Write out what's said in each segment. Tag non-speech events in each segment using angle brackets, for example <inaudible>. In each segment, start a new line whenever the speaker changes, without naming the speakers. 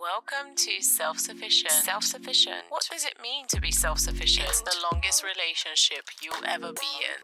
Welcome to Self Sufficient. Self sufficient. What does it mean to be self sufficient? It's the longest relationship you'll ever be in.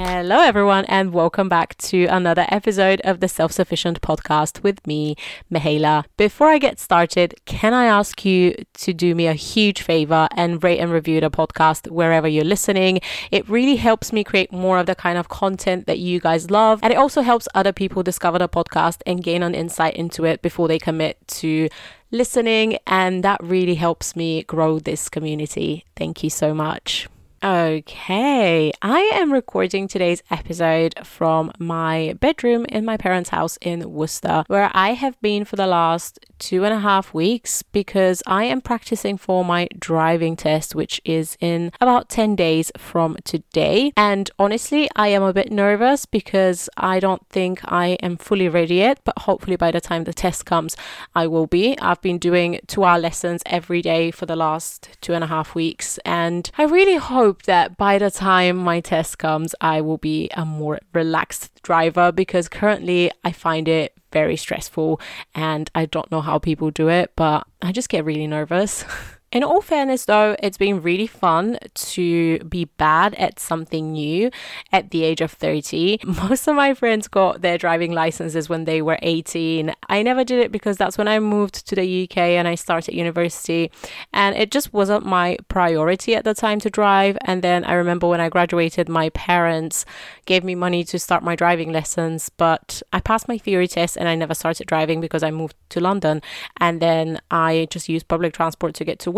Hello, everyone, and welcome back to another episode of the Self Sufficient podcast with me, Mihaela. Before I get started, can I ask you to do me a huge favor and rate and review the podcast wherever you're listening? It really helps me create more of the kind of content that you guys love, and it also helps other people discover the podcast and gain an insight into it before they commit to listening, and that really helps me grow this community. Thank you so much. Okay, I am recording today's episode from my bedroom in my parents' house in Worcester, where I have been for the last two and a half weeks because I am practicing for my driving test, which is in about 10 days from today. And honestly, I am a bit nervous because I don't think I am fully ready yet, but hopefully by the time the test comes, I will be. I've been doing two hour lessons every day for the last two and a half weeks, and I really hope hope that by the time my test comes, I will be a more relaxed driver because currently I find it very stressful and I don't know how people do it, but I just get really nervous. <laughs> In all fairness, though, it's been really fun to be bad at something new at the age of 30. <laughs> Most of my friends got their driving licenses when they were 18. I never did it because that's when I moved to the UK and I started university, and it just wasn't my priority at the time to drive. And then I remember when I graduated, my parents gave me money to start my driving lessons, but I passed my theory test and I never started driving because I moved to London. And then I just used public transport to get to.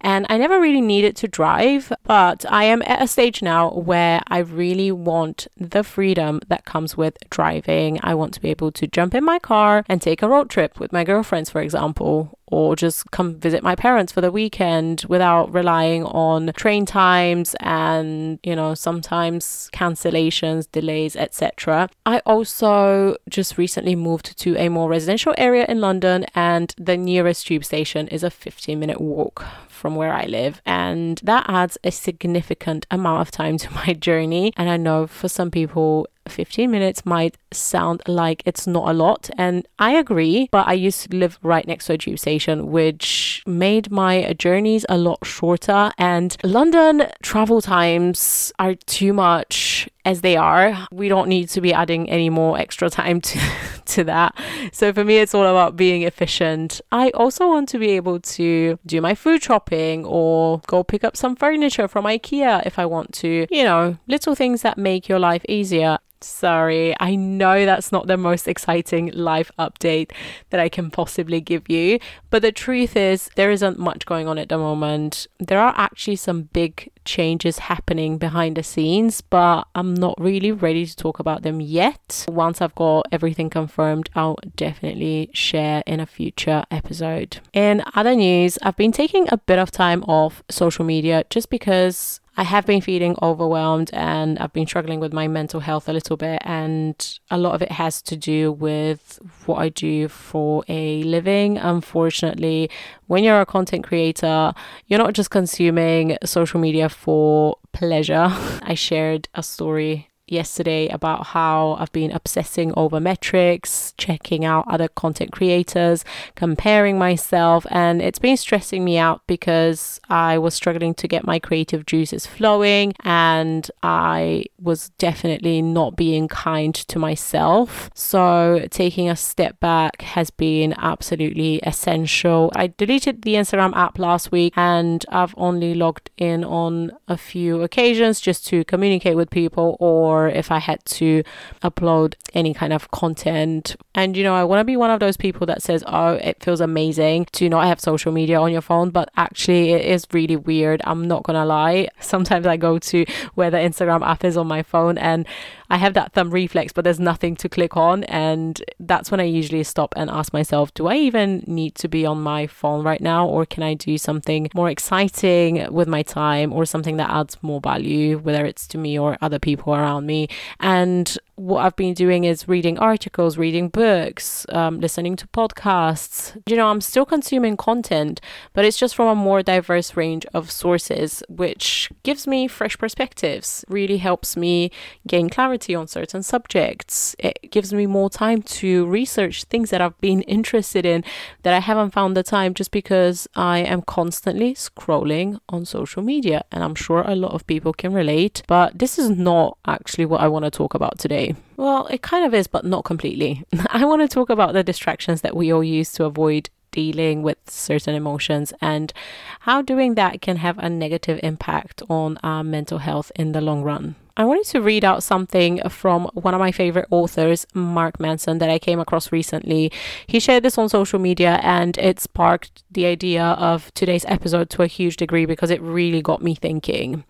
And I never really needed to drive, but I am at a stage now where I really want the freedom that comes with driving. I want to be able to jump in my car and take a road trip with my girlfriends, for example, or just come visit my parents for the weekend without relying on train times and you know sometimes cancellations delays etc i also just recently moved to a more residential area in london and the nearest tube station is a 15 minute walk from where I live. And that adds a significant amount of time to my journey. And I know for some people, 15 minutes might sound like it's not a lot. And I agree, but I used to live right next to a tube station, which made my journeys a lot shorter. And London travel times are too much as they are. We don't need to be adding any more extra time <laughs> to, to that. So for me, it's all about being efficient. I also want to be able to do my food shopping or go pick up some furniture from IKEA if I want to. You know, little things that make your life easier. Sorry, I know that's not the most exciting life update that I can possibly give you, but the truth is, there isn't much going on at the moment. There are actually some big changes happening behind the scenes, but I'm not really ready to talk about them yet. Once I've got everything confirmed, I'll definitely share in a future episode. In other news, I've been taking a bit of time off social media just because I have been feeling overwhelmed and I've been struggling with my mental health a little bit. And a lot of it has to do with what I do for a living. Unfortunately, when you're a content creator, you're not just consuming social media for pleasure. <laughs> I shared a story yesterday about how I've been obsessing over metrics, checking out other content creators, comparing myself, and it's been stressing me out because I was struggling to get my creative juices flowing and I was definitely not being kind to myself. So, taking a step back has been absolutely essential. I deleted the Instagram app last week and I've only logged in on a few occasions just to communicate with people or or if I had to upload any kind of content. And you know, I want to be one of those people that says, "Oh, it feels amazing to not have social media on your phone," but actually it is really weird. I'm not going to lie. Sometimes I go to where the Instagram app is on my phone and I have that thumb reflex, but there's nothing to click on. And that's when I usually stop and ask myself, do I even need to be on my phone right now? Or can I do something more exciting with my time or something that adds more value, whether it's to me or other people around me? And what I've been doing is reading articles, reading books, um, listening to podcasts. You know, I'm still consuming content, but it's just from a more diverse range of sources, which gives me fresh perspectives, really helps me gain clarity on certain subjects. It gives me more time to research things that I've been interested in that I haven't found the time just because I am constantly scrolling on social media. And I'm sure a lot of people can relate, but this is not actually what I want to talk about today. Well, it kind of is, but not completely. <laughs> I want to talk about the distractions that we all use to avoid dealing with certain emotions and how doing that can have a negative impact on our mental health in the long run. I wanted to read out something from one of my favorite authors, Mark Manson, that I came across recently. He shared this on social media and it sparked the idea of today's episode to a huge degree because it really got me thinking.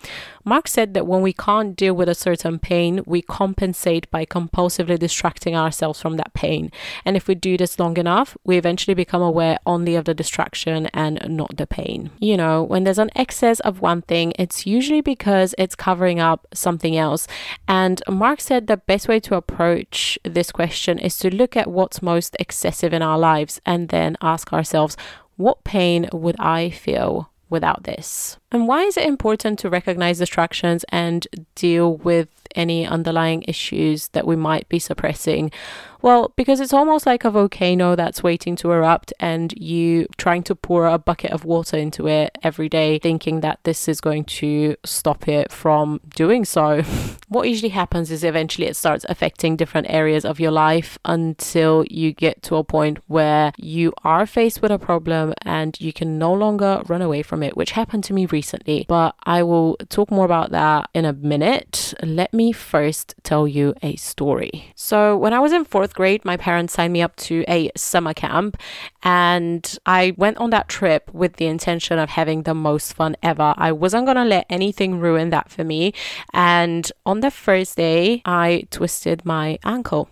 Mark said that when we can't deal with a certain pain, we compensate by compulsively distracting ourselves from that pain. And if we do this long enough, we eventually become aware only of the distraction and not the pain. You know, when there's an excess of one thing, it's usually because it's covering up something else. And Mark said the best way to approach this question is to look at what's most excessive in our lives and then ask ourselves, what pain would I feel without this? And why is it important to recognize distractions and deal with any underlying issues that we might be suppressing? Well, because it's almost like a volcano that's waiting to erupt and you trying to pour a bucket of water into it every day, thinking that this is going to stop it from doing so. <laughs> what usually happens is eventually it starts affecting different areas of your life until you get to a point where you are faced with a problem and you can no longer run away from it, which happened to me recently. But I will talk more about that in a minute. Let me first tell you a story. So, when I was in fourth grade, my parents signed me up to a summer camp, and I went on that trip with the intention of having the most fun ever. I wasn't gonna let anything ruin that for me. And on the first day, I twisted my ankle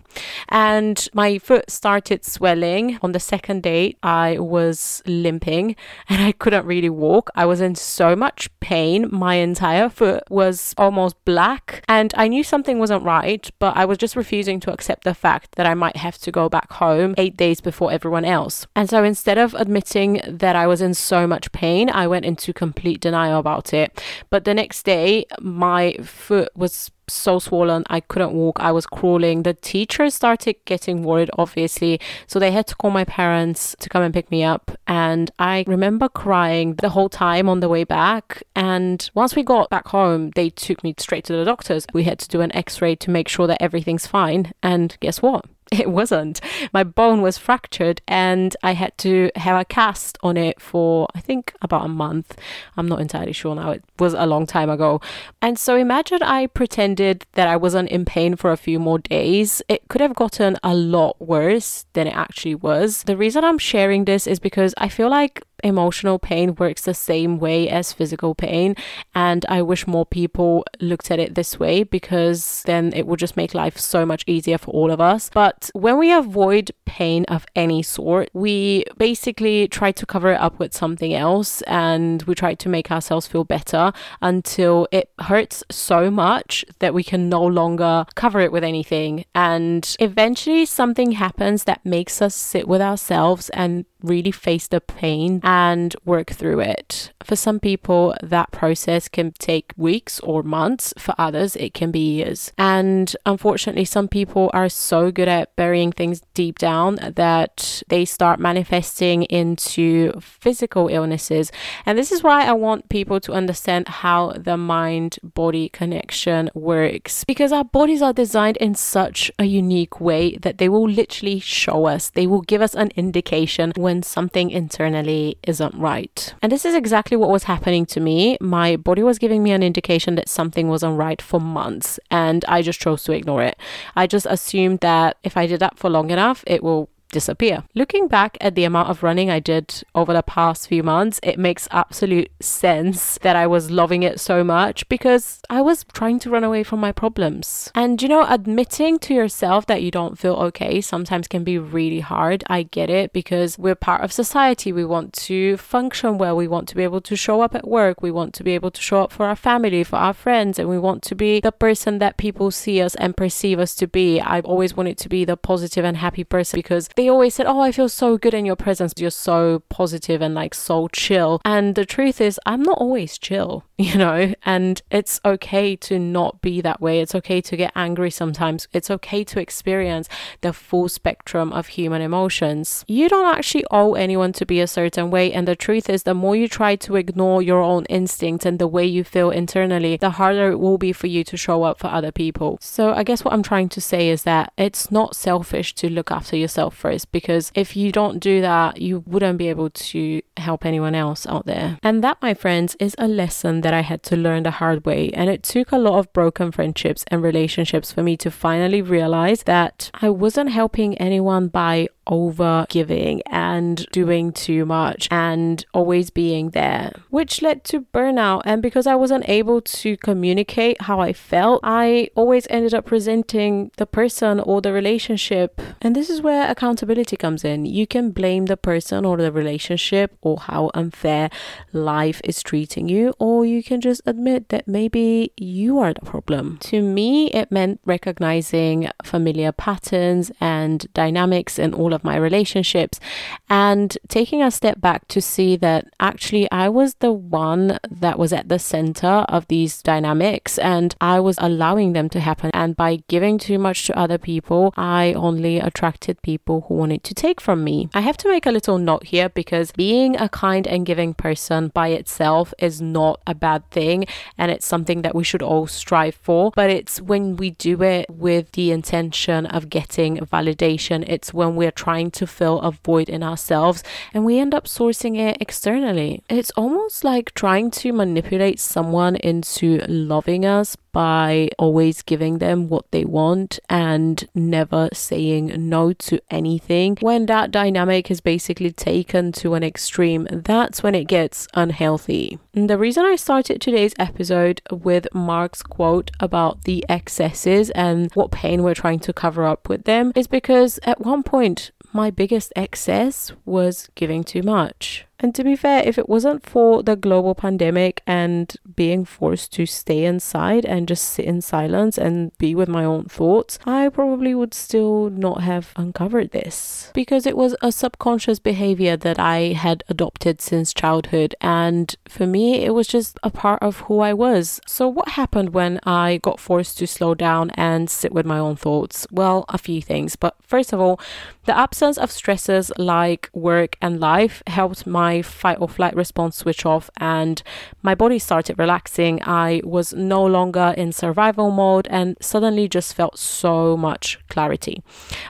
and my foot started swelling. On the second day, I was limping and I couldn't really walk. I was in so much pain. My entire foot was almost black, and I knew something wasn't right, but I was just refusing to accept the fact that I might have to go back home eight days before everyone else. And so instead of admitting that I was in so much pain, I went into complete denial about it. But the next day, my foot was so swollen I couldn't walk. I was crawling. The teachers started getting worried, obviously. So they had to call my parents to come and pick me up. And I remember crying the whole time on the way back. And once we got back home, they took me straight to the doctors. We had to do an x ray to make sure that everything's fine. And guess what? <laughs> it wasn't. My bone was fractured and I had to have a cast on it for, I think, about a month. I'm not entirely sure now. It was a long time ago. And so imagine I pretended that I wasn't in pain for a few more days. It could have gotten a lot worse than it actually was. The reason I'm sharing this is because I feel like emotional pain works the same way as physical pain. And I wish more people looked at it this way because then it would just make life so much easier for all of us. But when we avoid pain of any sort, we basically try to cover it up with something else and we try to make ourselves feel better until it hurts so much that we can no longer cover it with anything. And eventually, something happens that makes us sit with ourselves and really face the pain and work through it. For some people, that process can take weeks or months. For others, it can be years. And unfortunately, some people are so good at burying things deep down that they start manifesting into physical illnesses. And this is why I want people to understand how the mind body connection works because our bodies are designed in such a unique way that they will literally show us, they will give us an indication when something internally isn't right. And this is exactly what was happening to me. My body was giving me an indication that something wasn't right for months, and I just chose to ignore it. I just assumed that if I did that for long enough, it will disappear. Looking back at the amount of running I did over the past few months, it makes absolute sense that I was loving it so much because I was trying to run away from my problems. And you know, admitting to yourself that you don't feel okay sometimes can be really hard. I get it because we're part of society. We want to function well. We want to be able to show up at work. We want to be able to show up for our family, for our friends, and we want to be the person that people see us and perceive us to be. I've always wanted to be the positive and happy person because they always said, Oh, I feel so good in your presence. You're so positive and like so chill. And the truth is, I'm not always chill, <laughs> you know, and it's okay to not be that way. It's okay to get angry sometimes. It's okay to experience the full spectrum of human emotions. You don't actually owe anyone to be a certain way. And the truth is, the more you try to ignore your own instincts and the way you feel internally, the harder it will be for you to show up for other people. So I guess what I'm trying to say is that it's not selfish to look after yourself first because if you don't do that, you wouldn't be able to help anyone else out there. And that, my friends, is a lesson that I had to learn the hard way. And it took a lot of broken friendships and relationships for me to finally realize that I wasn't helping anyone by over giving and doing too much and always being there, which led to burnout. And because I wasn't able to communicate how I felt, I always ended up resenting the person or the relationship. And this is where accountability comes in. You can blame the person or the relationship or how unfair life is treating you, or you can just admit that maybe you are the problem. To me, it meant recognizing familiar patterns and dynamics in all of my relationships and taking a step back to see that actually I was the one that was at the center of these dynamics and I was allowing them to happen. And by giving too much to other people, I only attracted people who wanted to take from me. I have to make a little note here because being a kind and giving person by itself is not a bad thing and it's something that we should all strive for. But it's when we do it with the intention of getting validation, it's when we're trying to fill a void in ourselves and we end up sourcing it externally. It's almost like trying to manipulate someone into loving us by always giving them what they want and never saying no to anything. When that dynamic is basically taken to an extreme, that's when it gets unhealthy. The reason I started today's episode with Mark's quote about the excesses and what pain we're trying to cover up with them is because at one point, my biggest excess was giving too much. And to be fair, if it wasn't for the global pandemic and being forced to stay inside and just sit in silence and be with my own thoughts, I probably would still not have uncovered this because it was a subconscious behavior that I had adopted since childhood. And for me, it was just a part of who I was. So, what happened when I got forced to slow down and sit with my own thoughts? Well, a few things. But first of all, the absence of stresses like work and life helped my my fight or flight response switch off and my body started relaxing. I was no longer in survival mode and suddenly just felt so much clarity.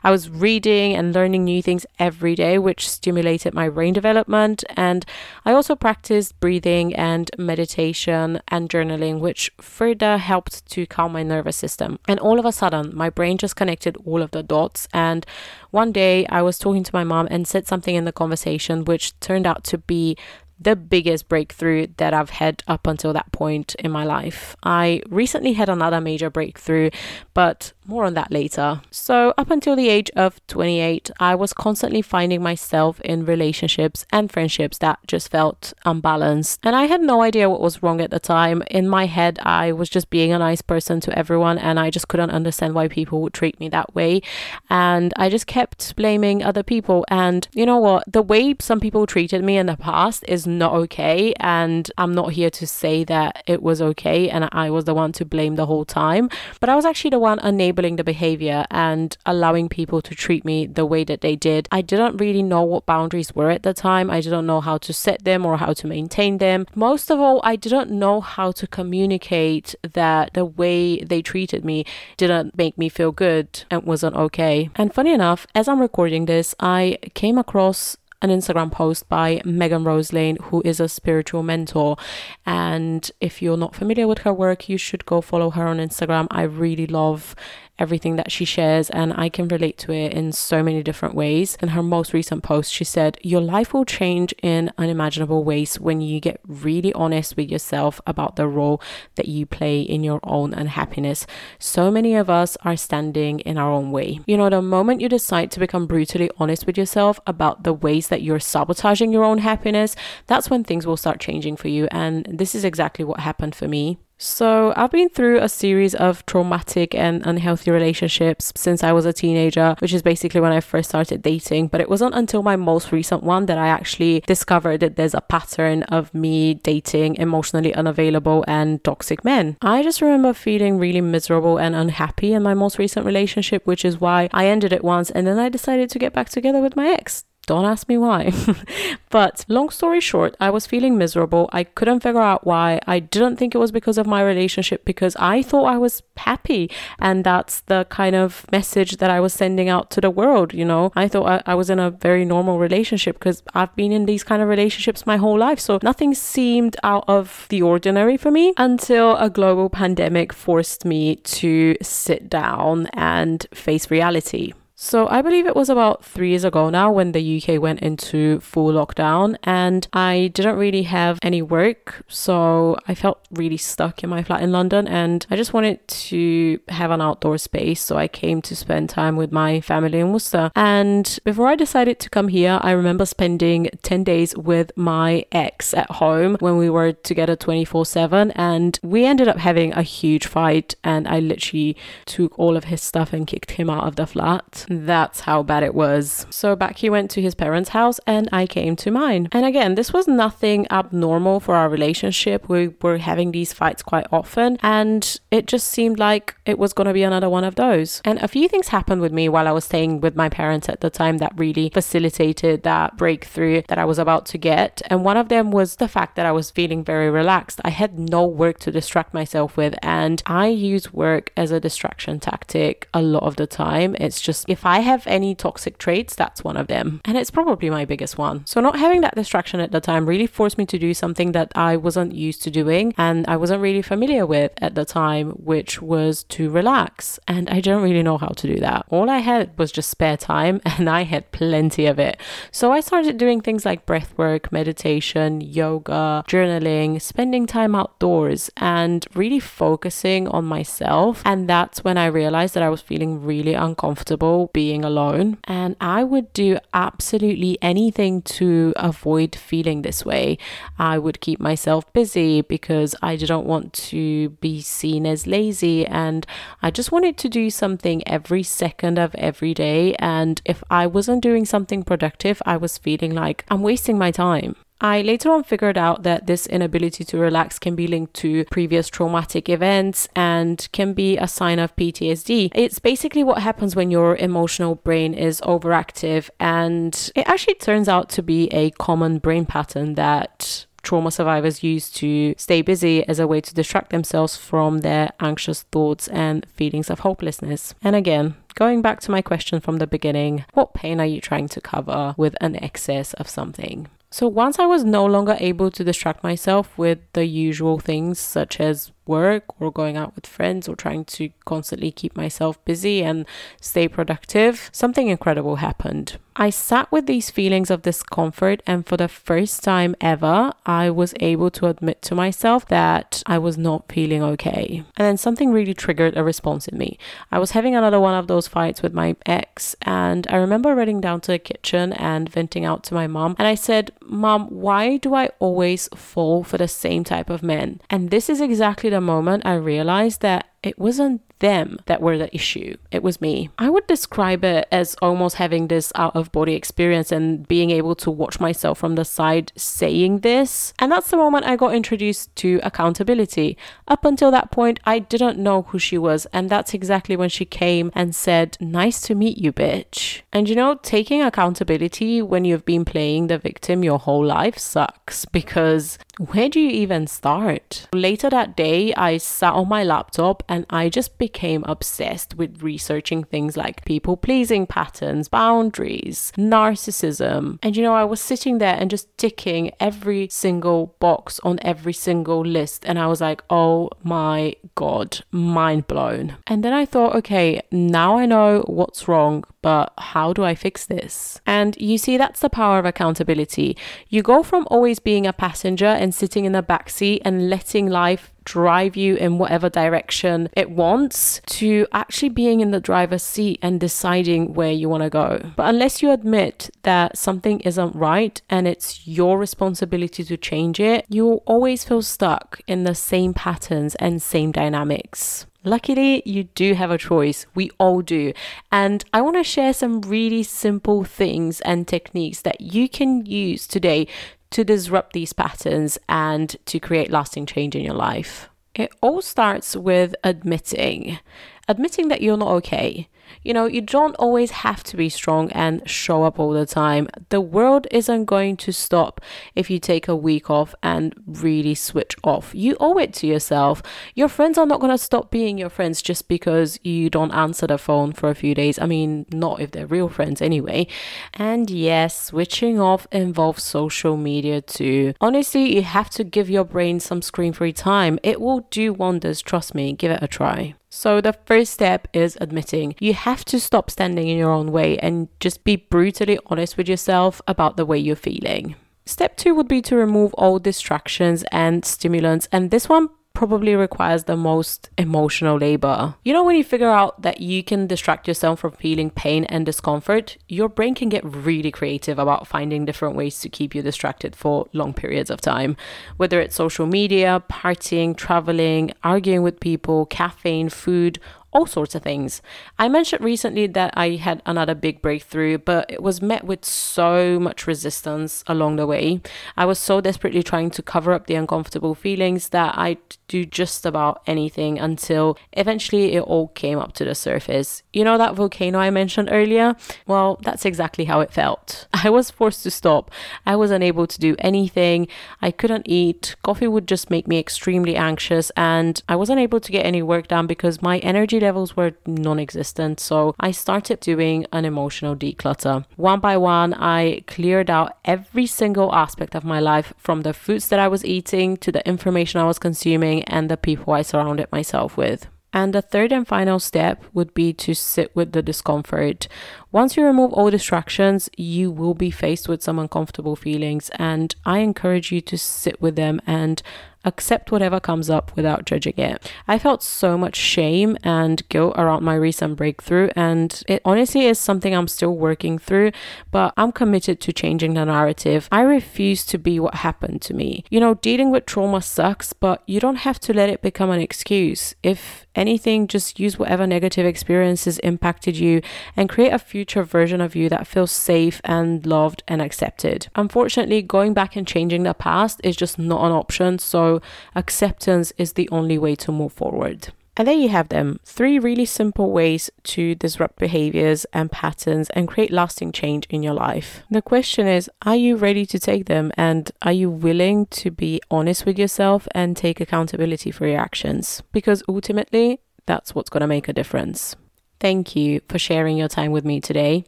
I was reading and learning new things every day, which stimulated my brain development. And I also practiced breathing and meditation and journaling, which further helped to calm my nervous system. And all of a sudden, my brain just connected all of the dots. And one day I was talking to my mom and said something in the conversation which turned out to be the biggest breakthrough that I've had up until that point in my life. I recently had another major breakthrough, but more on that later. So, up until the age of 28, I was constantly finding myself in relationships and friendships that just felt unbalanced. And I had no idea what was wrong at the time. In my head, I was just being a nice person to everyone, and I just couldn't understand why people would treat me that way. And I just kept blaming other people. And you know what? The way some people treated me in the past is not okay. And I'm not here to say that it was okay and I was the one to blame the whole time. But I was actually the one enabling the behavior and allowing people to treat me the way that they did. I didn't really know what boundaries were at the time. I didn't know how to set them or how to maintain them. Most of all, I didn't know how to communicate that the way they treated me didn't make me feel good and wasn't okay. And funny enough, as I'm recording this, I came across an Instagram post by Megan Roselane, who is a spiritual mentor. And if you're not familiar with her work, you should go follow her on Instagram. I really love everything that she shares, and I can relate to it in so many different ways. In her most recent post, she said, Your life will change in unimaginable ways when you get really honest with yourself about the role that you play in your own unhappiness. So many of us are standing in our own way. You know, the moment you decide to become brutally honest with yourself about the ways that you're sabotaging your own happiness, that's when things will start changing for you. And this is exactly what happened for me. So, I've been through a series of traumatic and unhealthy relationships since I was a teenager, which is basically when I first started dating. But it wasn't until my most recent one that I actually discovered that there's a pattern of me dating emotionally unavailable and toxic men. I just remember feeling really miserable and unhappy in my most recent relationship, which is why I ended it once and then I decided to get back together with my ex. Don't ask me why. <laughs> but long story short, I was feeling miserable. I couldn't figure out why. I didn't think it was because of my relationship because I thought I was happy. And that's the kind of message that I was sending out to the world. You know, I thought I, I was in a very normal relationship because I've been in these kind of relationships my whole life. So nothing seemed out of the ordinary for me until a global pandemic forced me to sit down and face reality. So I believe it was about three years ago now when the UK went into full lockdown, and I didn't really have any work. So I felt really stuck in my flat in London, and I just wanted to have an outdoor space. So I came to spend time with my family in Worcester. And before I decided to come here, I remember spending 10 days with my ex at home when we were together 24 7. And we ended up having a huge fight, and I literally took all of his stuff and kicked him out of the flat. That's how bad it was. So back he went to his parents' house and I came to mine. And again, this was nothing abnormal for our relationship. We were having these fights quite often and it just seemed like it was going to be another one of those. And a few things happened with me while I was staying with my parents at the time that really facilitated that breakthrough that I was about to get. And one of them was the fact that I was feeling very relaxed. I had no work to distract myself with and I use work as a distraction tactic a lot of the time. It's just if if I have any toxic traits, that's one of them. And it's probably my biggest one. So, not having that distraction at the time really forced me to do something that I wasn't used to doing and I wasn't really familiar with at the time, which was to relax. And I didn't really know how to do that. All I had was just spare time <laughs> and I had plenty of it. So, I started doing things like breath work, meditation, yoga, journaling, spending time outdoors, and really focusing on myself. And that's when I realized that I was feeling really uncomfortable being alone. And I would do absolutely anything to avoid feeling this way. I would keep myself busy because I didn't want to be seen as lazy. And I just wanted to do something every second of every day. And if I wasn't doing something productive, I was feeling like I'm wasting my time. I later on figured out that this inability to relax can be linked to previous traumatic events and can be a sign of PTSD. It's basically what happens when your emotional brain is overactive, and it actually turns out to be a common brain pattern that trauma survivors use to stay busy as a way to distract themselves from their anxious thoughts and feelings of hopelessness. And again, going back to my question from the beginning, what pain are you trying to cover with an excess of something? So once I was no longer able to distract myself with the usual things such as work or going out with friends or trying to constantly keep myself busy and stay productive, something incredible happened. I sat with these feelings of discomfort, and for the first time ever, I was able to admit to myself that I was not feeling okay. And then something really triggered a response in me. I was having another one of those fights with my ex, and I remember running down to the kitchen and venting out to my mom. And I said, Mom, why do I always fall for the same type of men? And this is exactly the a moment, I realized that it wasn't them that were the issue. It was me. I would describe it as almost having this out of body experience and being able to watch myself from the side saying this. And that's the moment I got introduced to accountability. Up until that point, I didn't know who she was. And that's exactly when she came and said, Nice to meet you, bitch. And you know, taking accountability when you've been playing the victim your whole life sucks because where do you even start? Later that day, I sat on my laptop and I just became obsessed with researching things like people pleasing patterns, boundaries, narcissism. And you know, I was sitting there and just ticking every single box on every single list. And I was like, oh my God, mind blown. And then I thought, okay, now I know what's wrong, but how do I fix this? And you see, that's the power of accountability. You go from always being a passenger and sitting in the back seat and letting life drive you in whatever direction it wants to actually being in the driver's seat and deciding where you want to go. But unless you admit that something isn't right and it's your responsibility to change it, you'll always feel stuck in the same patterns and same dynamics. Luckily, you do have a choice. We all do. And I want to share some really simple things and techniques that you can use today to disrupt these patterns and to create lasting change in your life. It all starts with admitting, admitting that you're not okay. You know, you don't always have to be strong and show up all the time. The world isn't going to stop if you take a week off and really switch off. You owe it to yourself. Your friends are not going to stop being your friends just because you don't answer the phone for a few days. I mean, not if they're real friends anyway. And yes, switching off involves social media too. Honestly, you have to give your brain some screen free time. It will do wonders, trust me. Give it a try. So, the first step is admitting you have to stop standing in your own way and just be brutally honest with yourself about the way you're feeling. Step two would be to remove all distractions and stimulants, and this one probably requires the most emotional labor. You know, when you figure out that you can distract yourself from feeling pain and discomfort, your brain can get really creative about finding different ways to keep you distracted for long periods of time. Whether it's social media, partying, traveling, arguing with people, caffeine, food, all sorts of things. I mentioned recently that I had another big breakthrough, but it was met with so much resistance along the way. I was so desperately trying to cover up the uncomfortable feelings that I'd do just about anything until eventually it all came up to the surface. You know that volcano I mentioned earlier? Well, that's exactly how it felt. <laughs> I was forced to stop. I was unable to do anything. I couldn't eat. Coffee would just make me extremely anxious, and I wasn't able to get any work done because my energy levels were non existent. So I started doing an emotional declutter. One by one, I cleared out every single aspect of my life from the foods that I was eating to the information I was consuming and the people I surrounded myself with. And the third and final step would be to sit with the discomfort. Once you remove all distractions, you will be faced with some uncomfortable feelings, and I encourage you to sit with them and accept whatever comes up without judging it. I felt so much shame and guilt around my recent breakthrough, and it honestly is something I'm still working through, but I'm committed to changing the narrative. I refuse to be what happened to me. You know, dealing with trauma sucks, but you don't have to let it become an excuse. If anything, just use whatever negative experiences impacted you and create a future version of you that feels safe and loved and accepted. Unfortunately, going back and changing the past is just not an option, so acceptance is the only way to move forward. And there you have them three really simple ways to disrupt behaviors and patterns and create lasting change in your life. The question is are you ready to take them and are you willing to be honest with yourself and take accountability for your actions? Because ultimately, that's what's going to make a difference. Thank you for sharing your time with me today.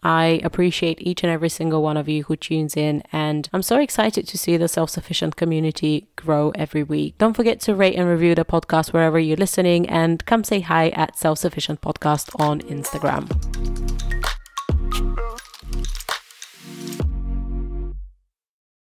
I appreciate each and every single one of you who tunes in, and I'm so excited to see the self sufficient community grow every week. Don't forget to rate and review the podcast wherever you're listening, and come say hi at Self Sufficient Podcast on Instagram.